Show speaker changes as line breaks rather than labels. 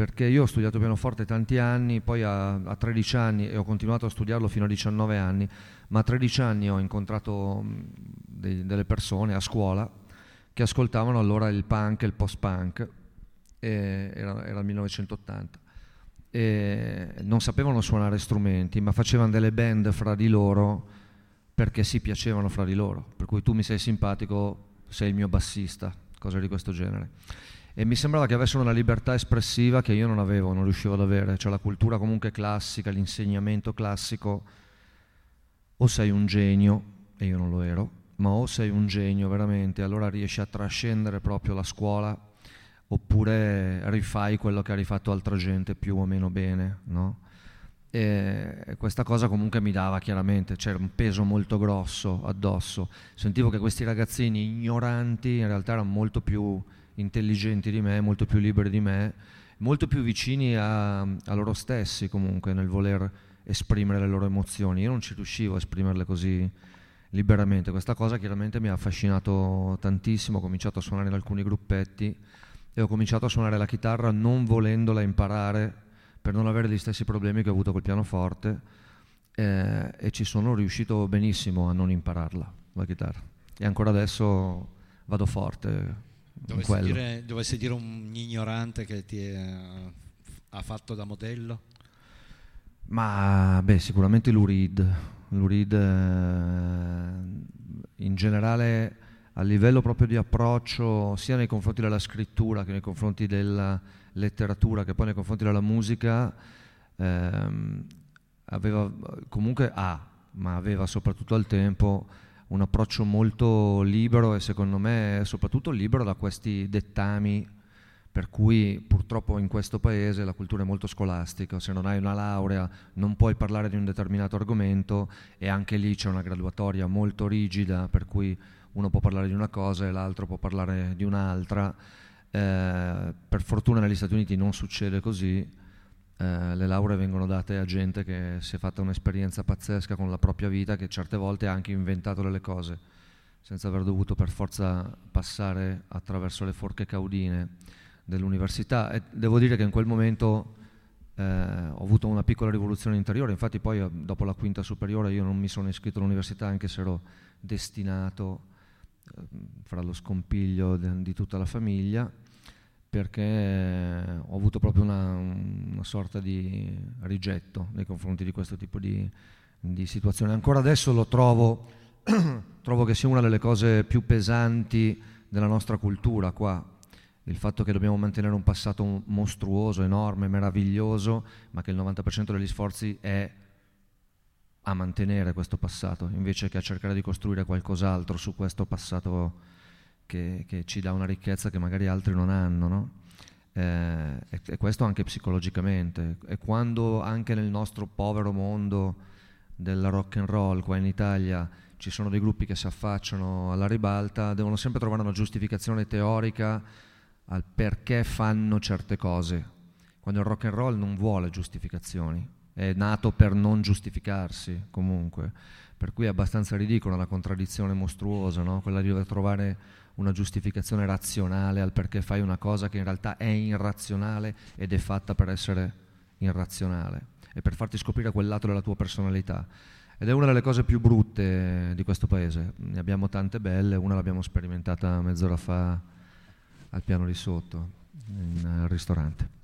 perché io ho studiato pianoforte tanti anni, poi a, a 13 anni e ho continuato a studiarlo fino a 19 anni, ma a 13 anni ho incontrato dei, delle persone a scuola che ascoltavano allora il punk e il post-punk, era, era il 1980 e non sapevano suonare strumenti, ma facevano delle band fra di loro perché si piacevano fra di loro. Per cui tu mi sei simpatico, sei il mio bassista, cose di questo genere. E mi sembrava che avessero una libertà espressiva che io non avevo, non riuscivo ad avere, cioè la cultura comunque classica, l'insegnamento classico, o sei un genio, e io non lo ero, ma o sei un genio veramente, allora riesci a trascendere proprio la scuola oppure rifai quello che ha rifatto altra gente più o meno bene, no? E questa cosa comunque mi dava chiaramente, c'era un peso molto grosso addosso. Sentivo che questi ragazzini ignoranti in realtà erano molto più intelligenti di me, molto più liberi di me, molto più vicini a, a loro stessi comunque nel voler esprimere le loro emozioni. Io non ci riuscivo a esprimerle così liberamente. Questa cosa chiaramente mi ha affascinato tantissimo, ho cominciato a suonare in alcuni gruppetti e ho cominciato a suonare la chitarra non volendola imparare per non avere gli stessi problemi che ho avuto col pianoforte eh, e ci sono riuscito benissimo a non impararla, la chitarra. E ancora adesso vado forte.
Dovessi dire, dovessi dire, un ignorante che ti è, ha fatto da modello?
Ma beh, sicuramente l'Urid. L'Urid eh, in generale a livello proprio di approccio sia nei confronti della scrittura che nei confronti della letteratura che poi nei confronti della musica ehm, aveva comunque ha, ma aveva soprattutto al tempo un approccio molto libero e secondo me soprattutto libero da questi dettami per cui purtroppo in questo paese la cultura è molto scolastica, se non hai una laurea non puoi parlare di un determinato argomento e anche lì c'è una graduatoria molto rigida per cui uno può parlare di una cosa e l'altro può parlare di un'altra. Eh, per fortuna negli Stati Uniti non succede così, eh, le lauree vengono date a gente che si è fatta un'esperienza pazzesca con la propria vita, che certe volte ha anche inventato delle cose, senza aver dovuto per forza passare attraverso le forche caudine dell'università. E devo dire che in quel momento eh, ho avuto una piccola rivoluzione interiore, infatti poi eh, dopo la quinta superiore io non mi sono iscritto all'università anche se ero destinato fra lo scompiglio di tutta la famiglia perché ho avuto proprio una, una, sorta di rigetto nei confronti di questo tipo di, di situazione. Ancora adesso lo trovo, trovo che sia una delle cose più pesanti della nostra cultura qua, il fatto che dobbiamo mantenere un passato mostruoso, enorme, meraviglioso, ma che il 90% degli sforzi è a mantenere questo passato invece che a cercare di costruire qualcos'altro su questo passato che, che ci dà una ricchezza che magari altri non hanno. No? Eh, e, questo anche psicologicamente. E quando anche nel nostro povero mondo del rock and roll qua in Italia ci sono dei gruppi che si affacciano alla ribalta, devono sempre trovare una giustificazione teorica al perché fanno certe cose. Quando il rock and roll non vuole giustificazioni, è nato per non giustificarsi comunque, per cui è abbastanza ridicola la contraddizione mostruosa, no? quella di dover trovare una giustificazione razionale al perché fai una cosa che in realtà è irrazionale ed è fatta per essere irrazionale e per farti scoprire quel lato della tua personalità. Ed è una delle cose più brutte di questo paese. Ne abbiamo tante belle, una l'abbiamo sperimentata mezz'ora fa al piano di sotto, in, al ristorante.